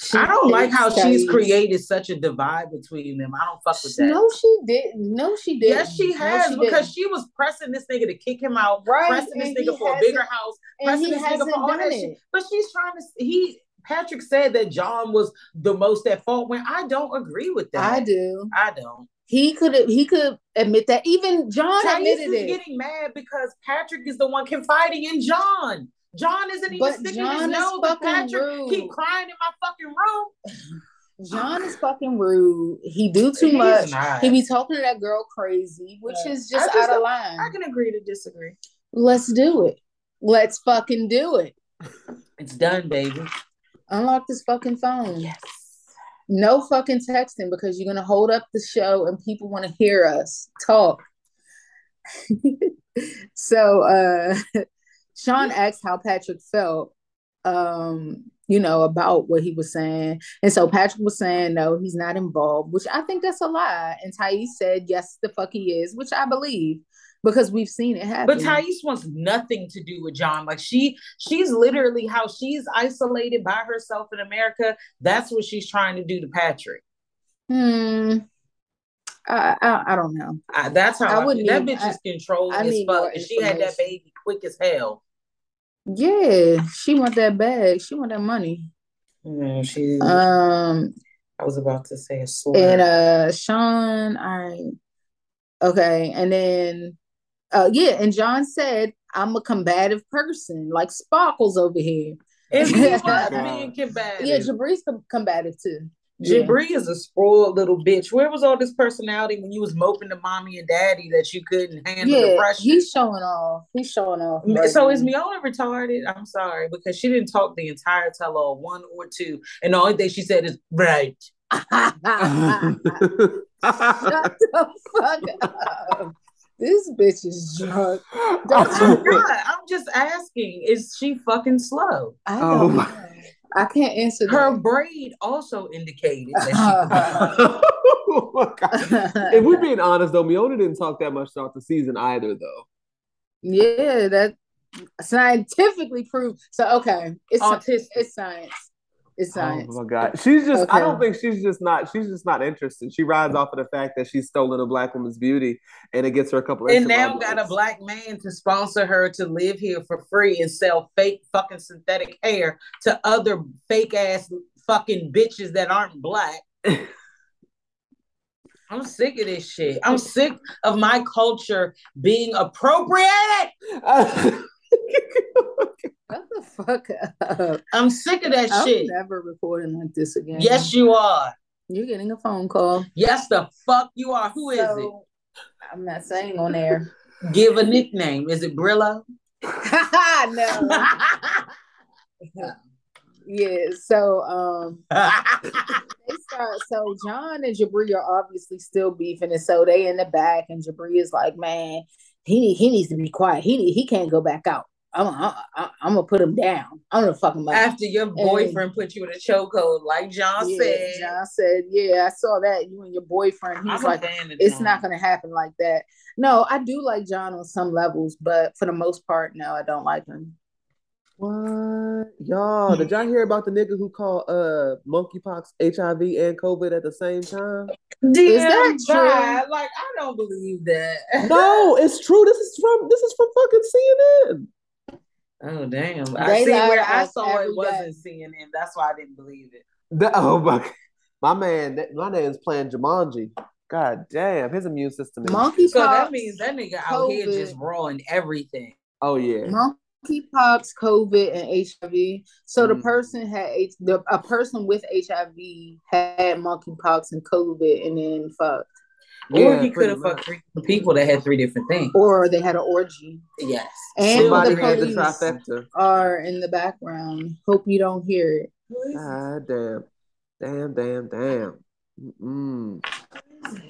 She I don't like how she's created such a divide between them. I don't fuck with that. No, she didn't. No, she didn't. Yes, she No, has she because didn't. she was pressing this nigga to kick him out, right. pressing this nigga for a bigger house, pressing this nigga for all that it. shit. But she's trying to. He Patrick said that John was the most at fault. When I don't agree with that. I do. I don't. He could he could admit that. Even John Thais admitted is it. getting mad because Patrick is the one confiding in John. John isn't even But sticking John his is nose. But fucking Patrick rude. keep crying in my fucking room. John is fucking rude. He do too He's much. not. He be talking to that girl crazy, which Yeah. is just, just out of line. I can agree to disagree. Let's do it. Let's fucking do it. It's done, baby. Unlock this fucking phone. Yes. No fucking texting because you're gonna hold up the show and people want to hear us talk. so uh Shaun asked how Patrick felt, um, you know, about what he was saying. And so Patrick was saying no, he's not involved, which I think that's a lie. And Thais said, Yes, the fuck he is, which I believe because we've seen it happen. But Thais wants nothing to do with John. Like she, she's literally how she's isolated by herself in America. That's what she's trying to do to Patrick. hmm. I, I I don't know. I, that's how I I wouldn't that need- bitch is controlled I as fuck. And she had that baby quick as hell. Yeah, she want that bag. She want that money. Mm, she, Um, I was about to say a slur. and uh, Shaun, I okay, and then uh, yeah, and John said, "I'm a combative person, like Sparkles over here." and he was God. being combative. Yeah, Jibri's com- combative too. Yeah. Is a spoiled little bitch. Where was all this personality when you was moping to mommy and daddy that you couldn't handle the Yeah, pressure? he's showing off. He's showing off. right so is now. Miona retarded? I'm sorry because she didn't talk the entire tell all one or two, and the only thing she said is right. Shut the fuck up. This bitch is drunk. I'm Don't- oh not. I'm just asking. Is she fucking slow? I Oh don't my- know. I can't answer Her that. braid also indicated that oh my God. If we're being honest though, Miona didn't talk that much throughout the season either though. yeah, that scientifically proved. So okay, it's autistic. it's science. It's science. Oh my god. She's just I don't think she's just not she's just not interested. She rides off of the fact that she's stolen a black woman's beauty and it gets her a couple and Instagram now got a black man to sponsor her to live here for free and sell fake fucking synthetic hair to other fake ass fucking bitches that aren't black. I'm sick of this shit. I'm sick of my culture being appropriated. Shut the fuck up. I'm sick of that I'm shit. never recording like this again. Yes, you are. you're getting a phone call. Yes, the fuck you are. Who is So, I'm not saying on air. Give a nickname. Is it Brillo? no. Yeah. So um they start so John and Jibri are obviously still beefing, and so they in the back, and Jibri is like, "Man, he he needs to be quiet. He he can't go back out. I'm I, I, I'm gonna put him down. I'm gonna fuck him up." After your boyfriend put you in a chokehold, like John yeah, said. John said, "Yeah, I saw that. You and your boyfriend." He was I'm like, "It's John. not gonna happen like that." No, I do like John on some levels, but for the most part, no, I don't like him. What? Y'all, did y'all hear about the nigga who called uh monkeypox, HIV, and COVID at the same time? Is that Damn, true? Like I don't believe that. No, it's true. This is from this is from fucking CNN. Oh damn! They I see where I saw every it wasn't CNN. That's why I didn't believe it. That- oh my my man, that- my name's playing Jumanji. God damn, his immune system is Monkeypox. So that means that nigga out here just raw and everything. Oh yeah. monkeypox, COVID, and HIV. So the Mm. person had the a person with HIV had monkeypox and COVID, and then fucked, or Yeah, he could have fucked three people that had three different things. or they had an orgy. Yes. And Somebody the had the police trifecta. are in the background. Hope you don't hear it. God damn. Damn, damn, damn. Mm-mm.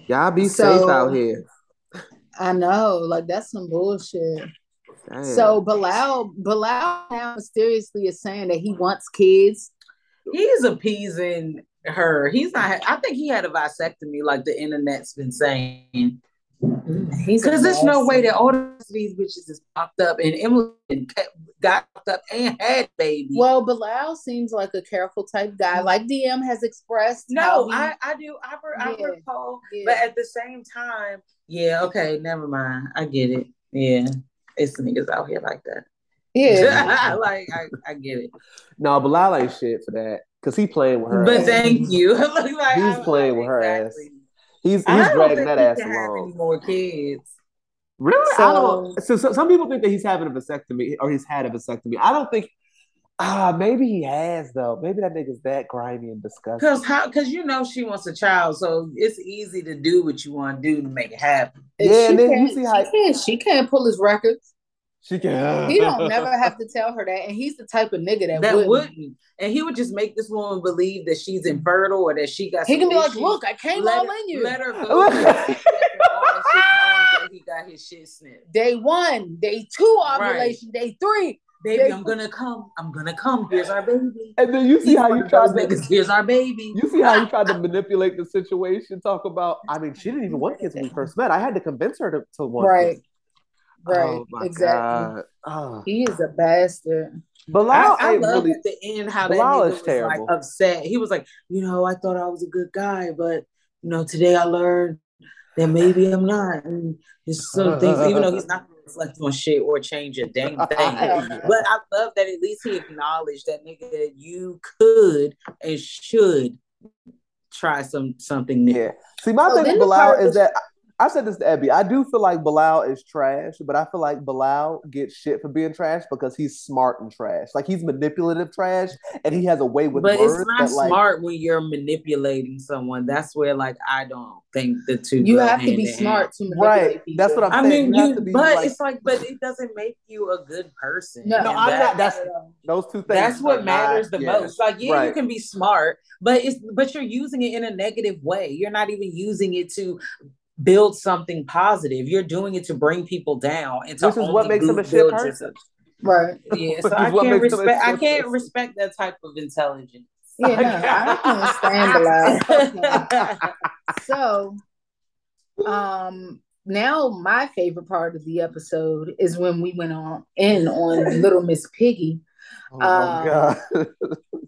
Y'all be So- safe out here. I know, like that's some bullshit. Damn. So Bilal, Bilal now mysteriously is saying that he wants kids. He's appeasing her. He's not. I think he had a vasectomy, like the internet's been saying. He's Because there's no way that all of these bitches is popped up and Emily got popped up and had baby. Well, Bilal seems like a careful type guy, mm-hmm. like DM has expressed. no, he- I, I do. I, re- I Yeah. recall. Yeah. But at the same time, yeah, okay, never mind. I get it. Yeah. It's niggas out here like that. yeah. like I, I get it. No, Bilal ain't shit for that because he playing with her. But ass. thank you. like, He's I'm playing like, with her ass. exactly. He's he's I don't dragging think that he ass can have any along. more kids. Really? I don't. So- So, so some people think that he's having a vasectomy or he's had a vasectomy. I don't think. Ah, maybe he has though. Maybe that nigga's that grimy and disgusting. Cause how? Cause you know she wants a child, so it's easy to do what you want to do to make it happen. Yeah, she and then you can't- see how- she can't, she can't pull his records. She can. He don't never have to tell her that, and he's the type of nigga that, That wouldn't. wouldn't, and he would just make this woman believe that she's infertile or that she got. He some can be like, "Look, I came let all her, in you." Let her go. all that shit, knowing that he got his shit snipped. Day one, day two Right. ovulation, day three. Baby, They- I'm gonna come. I'm gonna come. Here's our baby. And then you see He's how you of tried to. niggas. Here's our baby. You see how you tried to manipulate the situation. Talk about. I mean, she didn't even want kids when we first met. I had to convince her to, to want Right, kids. Right, Oh, exactly. Oh. He is a bastard. Bilal I, I love really. at the end how that nigga was terrible. like upset. He was like, you know, I thought I was a good guy, but you know, today I learned that maybe I'm not. And there's some things, even though he's not gonna reflect on shit or change a damn thing. But I love that at least he acknowledged that nigga that you could and should try some something new. Yeah. See, my So thing then with the Bilal is was- that I said this to Abby. I do feel like Bilal is trash, but I feel like Bilal gets shit for being trash because he's smart and trash. Like he's manipulative trash, and he has a way with But words it's not that like. smart when you're manipulating someone. That's where like I don't think the two You have to be in hand. smart to manipulate Right. people. That's what I'm I saying. mean, you have you, to be but like- it's like, but it doesn't make you a good person. No, And No, I'm that- not. That's um, those two things. That's what matters not- the yeah. most. Like, yeah, you can be smart, but it's but you're using it in a negative way. You're not even using it to build something positive. You're doing it to bring people down and to Which is what makes them a build shit yourself. person. right. Yeah, so I can't makes him a respect. I can't person. respect that type of intelligence. Yeah, no, I can't stand Bilal. Fuck. So, um, now my favorite part of the episode is when we went on in on Little Miss Piggy Oh my Um, god.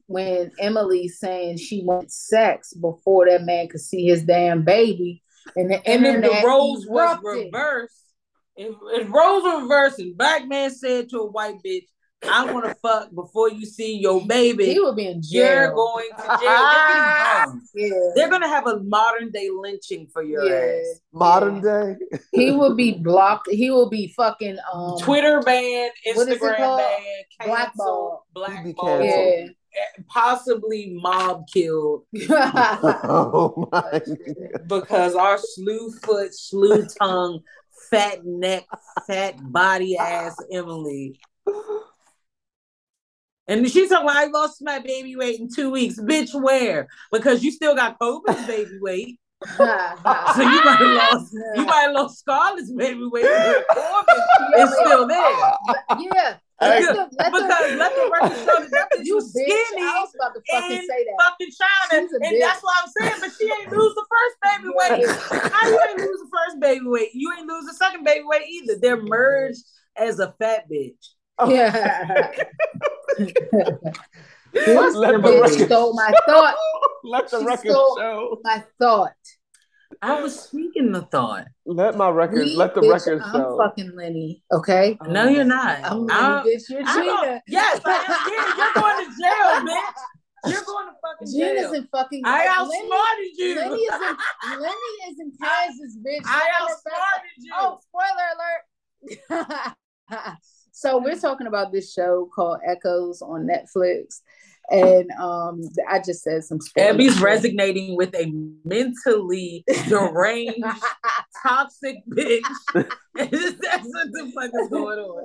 when Emily's saying she wants sex before that man could see his damn baby, and the And then the roles was reversed. If, if roles were reversed and black man said to a white bitch, I want to fuck before you see your baby, He would be in you're jail. going to jail. They're. Yeah. They're gonna have a modern day lynching for your Yeah. ass. Modern day. He will be blocked. He will be fucking um Twitter ban, What is it Instagram banned, ban, Blackball. cancel, He be blackball, Yeah. Possibly mob killed oh my. because our slew foot, slew tongue, fat neck, fat body ass Emily. And she's talking about I lost my baby weight in two weeks. Bitch, where? Because you still got Kobe's baby weight. So you might have lost you might have lost Scarlett's baby weight. it's still there. yeah. Hey. Let let Because the, let the record show that that bitch you was bitch. skinny I was about to fucking and say that. fucking China. And bitch. that's what I'm saying. But she ain't lose the first baby weight. How you ain't lose the first baby weight? You ain't lose the second baby weight either. They're merged as a fat bitch. Yeah. Let the the bitch record- stole my thought. Let the She record stole- show. My thought. I was speaking the thought. Let my record. We, let the bitch, record I'm show. fucking Lenny. Okay. No, you're not. I'm I- Lenny, bitch. You're I don't- Gina. Yes, I am. Yeah, you're going to jail, bitch. You're going to fucking Gina's jail. in fucking. I Lenny- outsmarted you. Lenny is in Lenny is in Kansas, bitch. I Lenny is- outsmarted you. Oh, spoiler alert. so we're talking about this show called Echoes on Netflix. And um I just said some. Abby's resonating with a mentally deranged, toxic bitch. That's what the fuck is going on.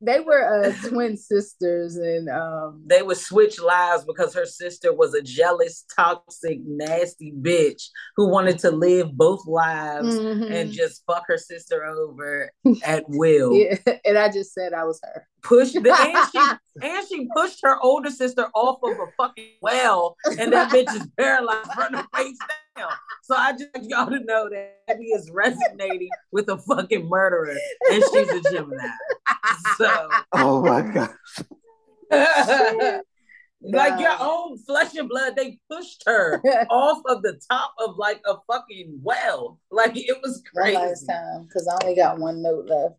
they were uh twin sisters and um They would switch lives because her sister was a jealous, toxic, nasty bitch who wanted to live both lives mhm. and just fuck her sister over at will. yeah, and I just said I was her. Pushed the and she and she pushed her older sister off of a fucking well, and that bitch is paralyzed from the face down. So I just want y'all to know that Abby is resonating with a fucking murderer, and she's a Gemini. So Oh my god. like your own flesh and blood, they pushed her off of the top of like a fucking well. Like it was One last crazy. time, because I only got one note left.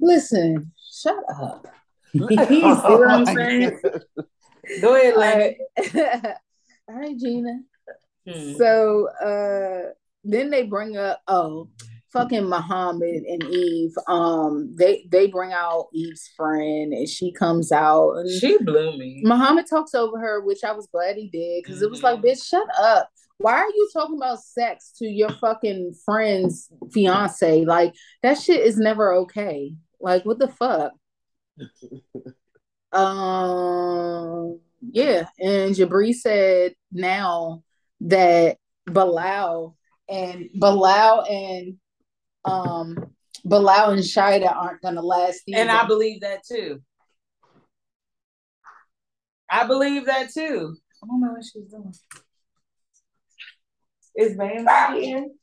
Listen, shut up. You know what I'm saying? Go ahead, All All right, Gina. Hmm. So uh then they bring up oh fucking Muhammad and Yve. Um they they bring out Yve's friend and she comes out and She blew me. Muhammad talks over her, which I was glad he did because it was like, bitch, shut up. Why are you talking about sex to your fucking friend's fiance? Like that shit is never okay. Like what the fuck? um yeah, and Jibri said now that Bilal and Bilal and um Bilal and Shaeeda aren't gonna last either. And I believe that too. I believe that too. I don't know what she's doing. Is Bambi in?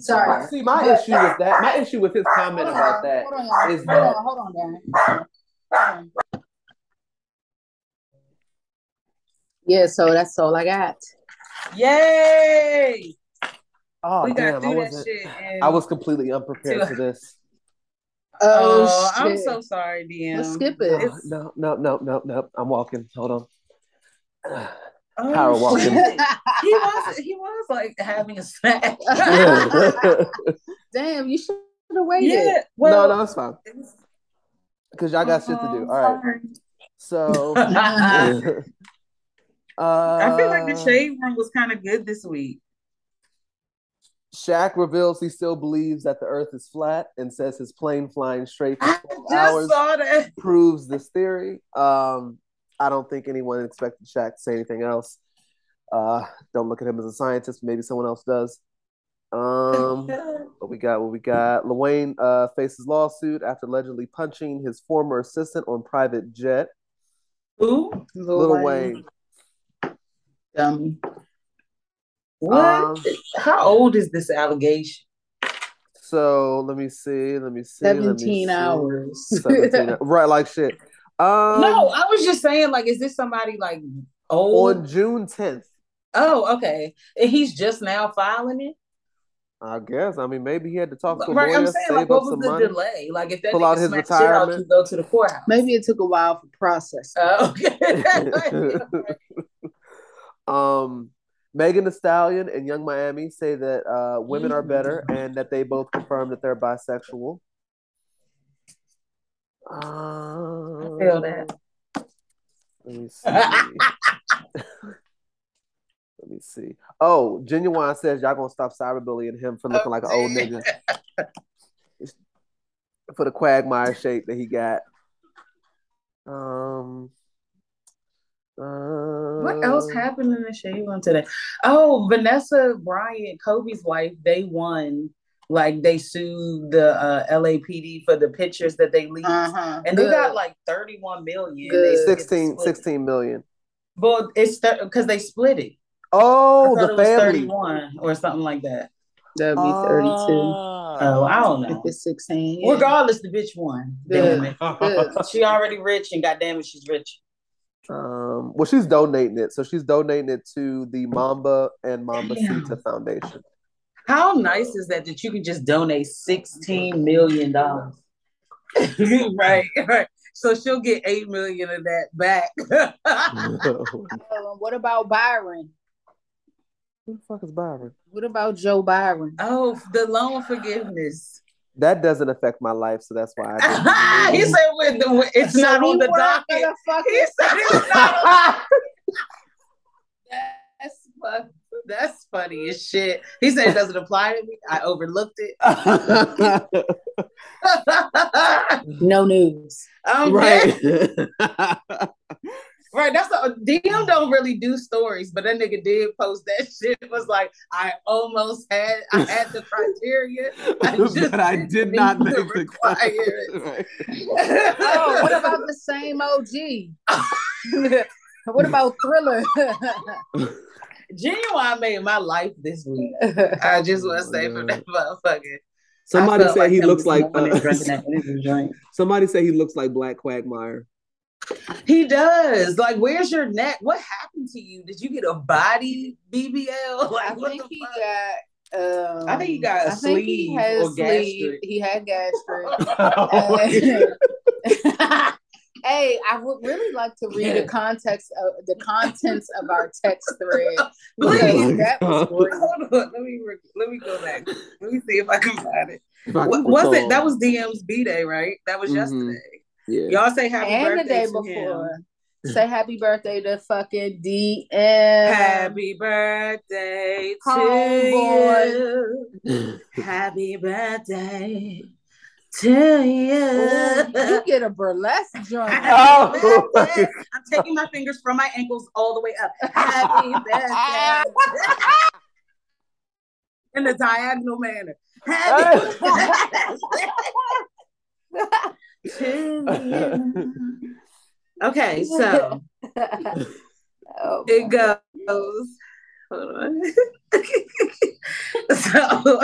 Sorry. See, my issue with that, my issue with his comment Hold about on, that hold on, is hold that- on, hold on, Darren. Yeah, so that's all I got. Yay! Oh, we damn, I, wasn't, I was completely unprepared for this. Oh, oh I'm so sorry, DM. Let's skip it. It's- No, no, no, no, no. I'm walking. Hold on. Oh, Power walking. he was he was like having a snack. Damn, you should have waited. yeah. Well, no, no, it's fine. Because y'all got shit to do. oh, All right. sorry. So, I uh, feel like the shade room was kind of good this week. Shaq reveals he still believes that the Earth is flat and says his plane flying straight for I 12 just hours saw that. proves this theory. Um, I don't think anyone expected Shaq to say anything else. Uh, don't look at him as a scientist. Maybe someone else does. Um, what we got? What we got? Lil uh, faces lawsuit after allegedly punching his former assistant on private jet. Who? Lil Wayne. Dummy. What? Um, How old is this allegation? So let me see. Let me see. let me 17 see. hours. 17 right, like shit. Um, no, I was just saying, like, is this somebody like old? on June 10th. oh, okay. And he's just now filing it. I guess. I mean, maybe he had to talk to a Right, lawyer, I'm saying, save like, up what was some the money. delay? Like, if that Pull out his smacked shit out, retirement. you go to the courthouse. Maybe it took a while for process. Oh, okay. um, Megan Thee Stallion and Yung Miami say that uh, women are better and that they both confirm that they're bisexual. Um, feel that. Let me see. Let me see. Oh, Ginuwine says y'all gonna stop cyberbullying him for looking like an old nigga for the quagmire shape that he got. Um. Uh, What else happened in the shade room today? Oh, Vanessa Bryant, Kobe's wife, they won. Like they sued the uh, LAPD for the pictures that they leaked, Uh-huh. and they got like 31 million. Good. They split 16, 16 million. Well, it's because they split it. Oh, the it was family. 31 or something like that. That'd be 32. Ah. Oh, I don't know. If it's 16. yeah. Regardless, the bitch won. Damn it. Good. She already rich, and goddamn it, she's rich. Um, well, she's donating it, so she's donating it to the Mamba and Mamba Damn. Sita Foundation. How nice is that that you can just donate sixteen million dollars? right, right. So she'll get eight million of that back. Oh, what about Byron? Who the fuck is Byron? What about Joe Byron? oh, the loan forgiveness. That doesn't affect my life, so that's why I he didn't. said with the, it's So not on the worked for docket. the He said it's not on That's fuck. That's funny as shit. He said it doesn't apply to me. I overlooked it. No news. um, right. right. Right, that's a DM don't really do stories, but that nigga did post that shit. It was like I almost had I had the criteria, I just but I didn't did meet not the make the requirements. oh, what about the same OG? what about Thriller? Ginuwine made my life this week. I just want to Oh, say for that motherfucker. Somebody I felt said he looks like uh, drinking that energy drink. somebody said he looks like Black Quagmire. He does. Like, where's your neck? What happened to you? Did you get a body BBL? I Like, what think he fuck? got. Um, I think he got a I think he sleeve had or a sleeve. He had gastric. Oh, hey, I would really like to read the context of the contents of our text thread. Please. that was great. Hold on. Let me re- let me go back. Let me see if I can find it. What, can was it? recall. That was DM's B day, right? That was Mhm. yesterday. yeah. Y'all say happy and the birthday day to before. him. Say happy birthday to fucking DM. Happy birthday to Homeboy. you. Happy birthday to you. Ooh, you get a burlesque joint. Oh. I'm taking my fingers from my ankles all the way up. Happy birthday. In a diagonal manner. Happy to you. Okay, so Oh, it goes. Hold on. so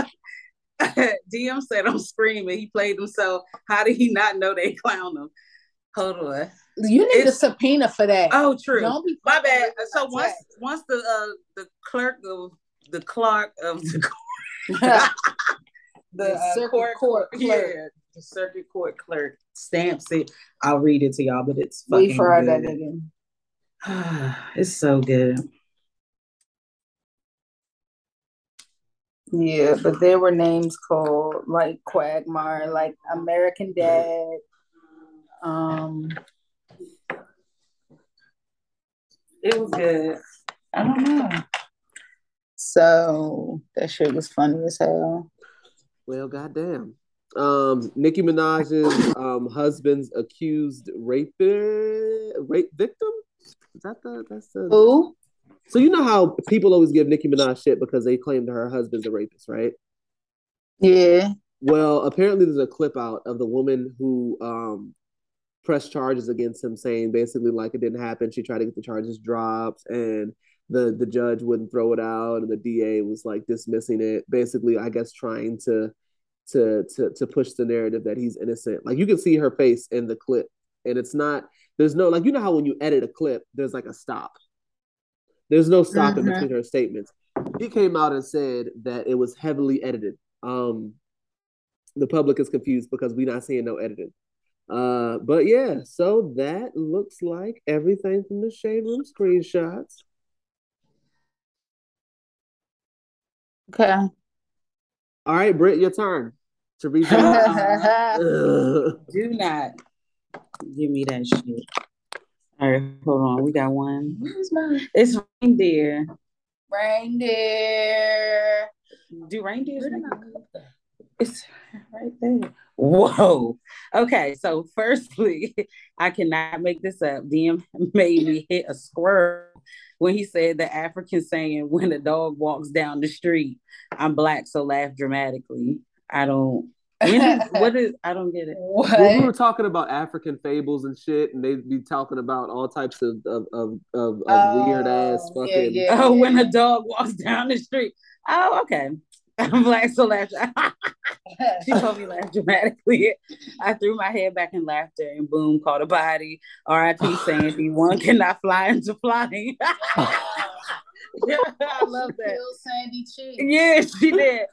DM said I'm screaming. He played himself. How did he not know they clown him? Hold on. you need a subpoena for that. Oh, true. Don't be My bad. So once text. once the uh the clerk of the clerk of the The the uh, circuit court, court yeah, clerk. the circuit court clerk stamps it. I'll read it to y'all, but it's fucking we fucking that good. nigga. it's so good. Yeah, but there were names called like Quagmire, like American Dad. Um, It was good. I don't know. so that shit was funny as hell. Well, goddamn. Um, Nicki Minaj's um husband's accused rape rape victim. Is that the that's the Who? So you know how people always give Nicki Minaj shit because they claim that her husband's a rapist, right? Yeah. Well, apparently there's a clip out of the woman who um pressed charges against him, saying basically like it didn't happen. She tried to get the charges dropped, and the the judge wouldn't throw it out, and the DA was like dismissing it. Basically, I guess trying to to to to push the narrative that he's innocent. Like you can see her face in the clip, and it's not. There's no like you know how when you edit a clip, there's like a stop. There's no stopping in Mhm. between her statements. He came out and said that it was heavily edited. Um, the public is confused because we're not seeing no editing. Uh, but yeah, so that looks like everything from the shade room screenshots. Okay. All right, Britt, your turn to read. Do not give me that shit. All right, hold on. We got one. Where's my It's reindeer. reindeer? Do reindeers? Where did make my noise? cup go? It's right there. Whoa. Okay, so firstly, I cannot make this up. DM made me hit a squirrel when he said the African saying, when a dog walks down the street, I'm black, so laugh dramatically. I don't. Is, what is, I don't get it. What? When we were talking about African fables and shit, and they'd be talking about all types of of of, of, of weird oh, ass Oh, fucking. yeah, yeah. Oh, when a dog walks down the street. Oh, okay. I'm black, so laugh. She told me laugh dramatically. I threw my head back in laughter and boom, caught a body. R.I.P. Sandy. One cannot fly into flying. yeah, I love that. Sandy Cheek. Yeah, she did.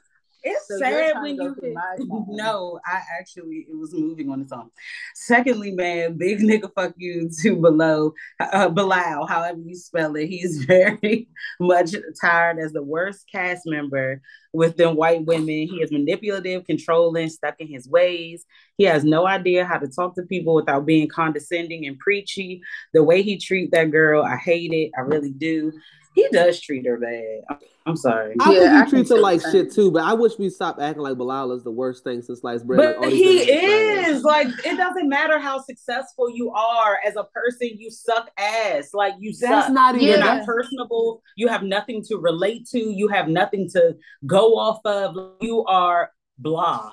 It's So sad when you through my phone. no, I actually it was moving on its own. Secondly, man, big nigga fuck you to below uh Bilal, however you spell it. He's very much tired as the worst cast member with them white women. He is manipulative, controlling, stuck in his ways. He has no idea how to talk to people without being condescending and preachy. The way he treat that girl, I hate it. I really do. He does treat her bad. I'm sorry. I Yeah, think he can treats her like you're shit too, but I wish we stopped acting like Bilal is the worst thing since sliced bread. But like, all these he niggas trash. is like it doesn't matter how successful you are as a person, you suck ass. Like you That's suck. not even. You're Yeah. not personable. You have nothing to relate to. You have nothing to go off of. You are blah.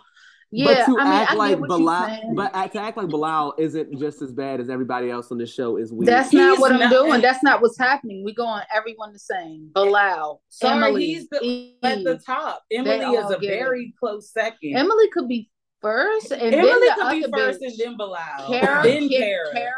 Yeah, but to I mean, act I like get what you're Bilal, saying. but to act like Bilal isn't just as bad as everybody else on the show is weird. That's not He's what I'm not- doing. That's not what's happening. We going everyone the same. Bilal, Sorry, Emily, he's the- Eve. At the top, Emily is a get it. very close second. Emily could be first, and Emily then the could be first bitch, and then Bilal. Kara, then Ki- Kara.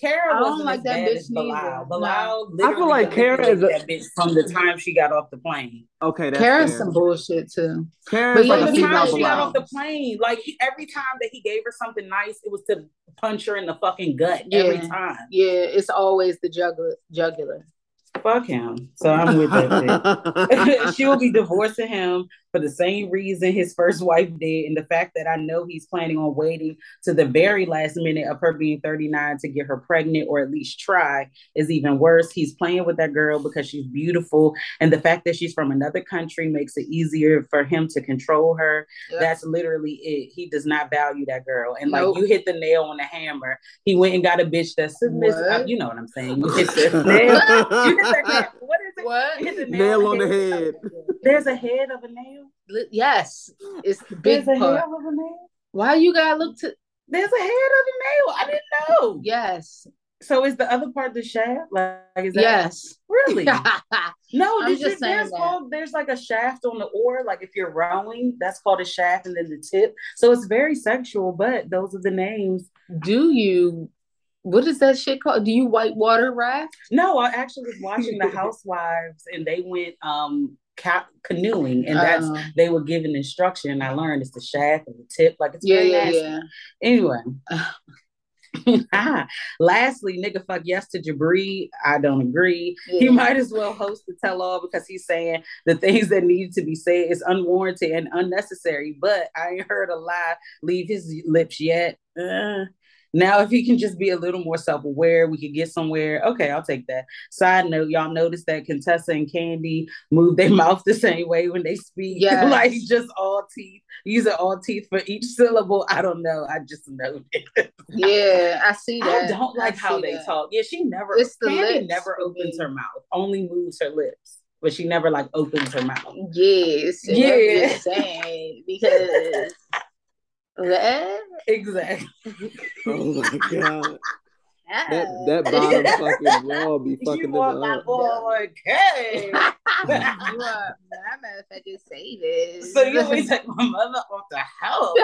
Kara. Kara I don't like that bitch as Bilal. neither. Bilal I feel like Kara is a- that bitch from the time she got off the plane. okay. That's Kara's fair. some bullshit too. Kara's But like From the time she got off the plane, like he, every time that he gave her something nice, it was to punch her in the fucking gut every time. Yeah, it's always the jugular. Jugular. Fuck him. So I'm with that shit. she will be divorcing him for the same reason his first wife did, and the fact that I know he's planning on waiting to the very last minute of her being 39 to get her pregnant or at least try is even worse. He's playing with that girl because she's beautiful, and the fact that she's from another country makes it easier for him to control her. Yep. That's literally it. He does not value that girl, and Nope. like you hit the nail on the hammer. He went and got a bitch that's submissive. You know what I'm saying? You hit the nail. You hit the nail. What is? What? You hit Nail on the head. There's a head of a nail. Yes, it's the big There's a part. head of a nail. Why you gotta look to? There's a head of a nail. I didn't know. Yes, So is the other part the shaft? Like is that yes. really? No, I'm did just saying there's that. called there's like a shaft on the oar. Like if you're rowing, that's called a shaft, and then the tip. So it's very sexual, but those are the names. Do you? What is that shit called? Do you whitewater raft? No, I actually was watching the Housewives, and they went um ca- canoeing, and that's Oh. they were given instruction. And I learned it's the shaft and the tip. Like it's yeah, very yeah, nasty. yeah. Anyway. ah, Lastly, nigga fuck yes to Jibri. I don't agree. He might as well host the tell all because he's saying the things that need to be said is unwarranted and unnecessary. But I ain't heard a lie leave his lips yet. Uh, now, if he can just be a little more self aware, we could get somewhere. Okay, I'll take that. Side note, y'all notice that Contessa and Candy move their mouth the same way when they speak. Yes. like just all teeth, using all teeth for each syllable. I don't know. I just know it. Yeah, I see that. I don't like I how they that. talk. Yeah, she never. It's the Candy lips never opens her mouth. Only moves her lips, but she never like opens her mouth. Yes, Yeah. Because that, Exactly. Oh my god, that that bottom fucking wall be You fucking want it my up. boy, okay? you are my motherfucking say this. so you always take my mother off the house.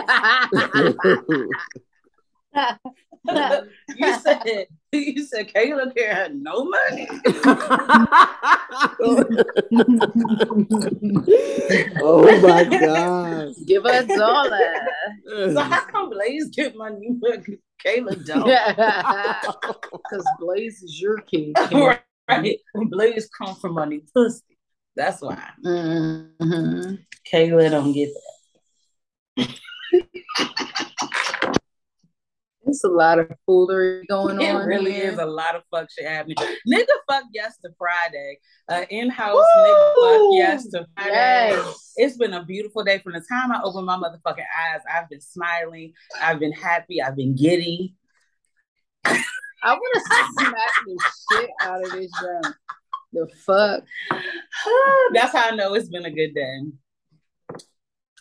you said you said Kayla Care had no money. oh my god. Give us all that. So how come Blaze get money but Kayla don't? Because Blaze is your king. right. Blaze come from money pussy. That's why. Mhm. Kayla don't get that. There's a lot of foolery going It on. really here. is a lot of fuck shit happening. Nigga fuck yes to Friday. Uh in-house nigga fuck Woo! yes to Friday. Yes. It's been a beautiful day. From the time I opened my motherfucking eyes, I've been smiling, I've been happy, I've been giddy. I want to smack the shit out of this joint. The fuck? That's how I know it's been a good day.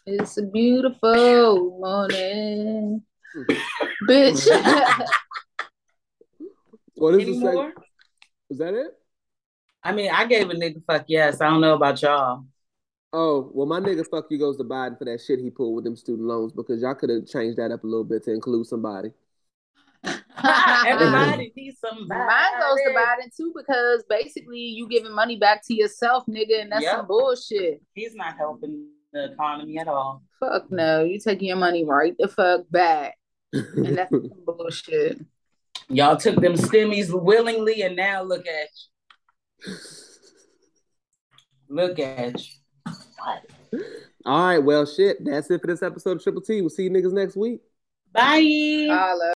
It's a beautiful morning. Bitch. What is Any the more? second? Is that it? I mean, I gave a nigga fuck yes. I don't know about y'all. Oh, well, my nigga fuck you goes to Biden for that shit he pulled with them student loans because y'all could have changed that up a little bit to include somebody. Everybody needs somebody. Mine goes to Biden too because basically you giving money back to yourself, nigga, and that's Yep. some bullshit. He's not helping the economy at all. Fuck no, you taking your money right the fuck back, and that's some bullshit. Y'all took them stimmies willingly, and now look at you. Look at you. All right, well, shit. That's it for this episode of Triple T. We'll see you niggas next week. Bye. Holla.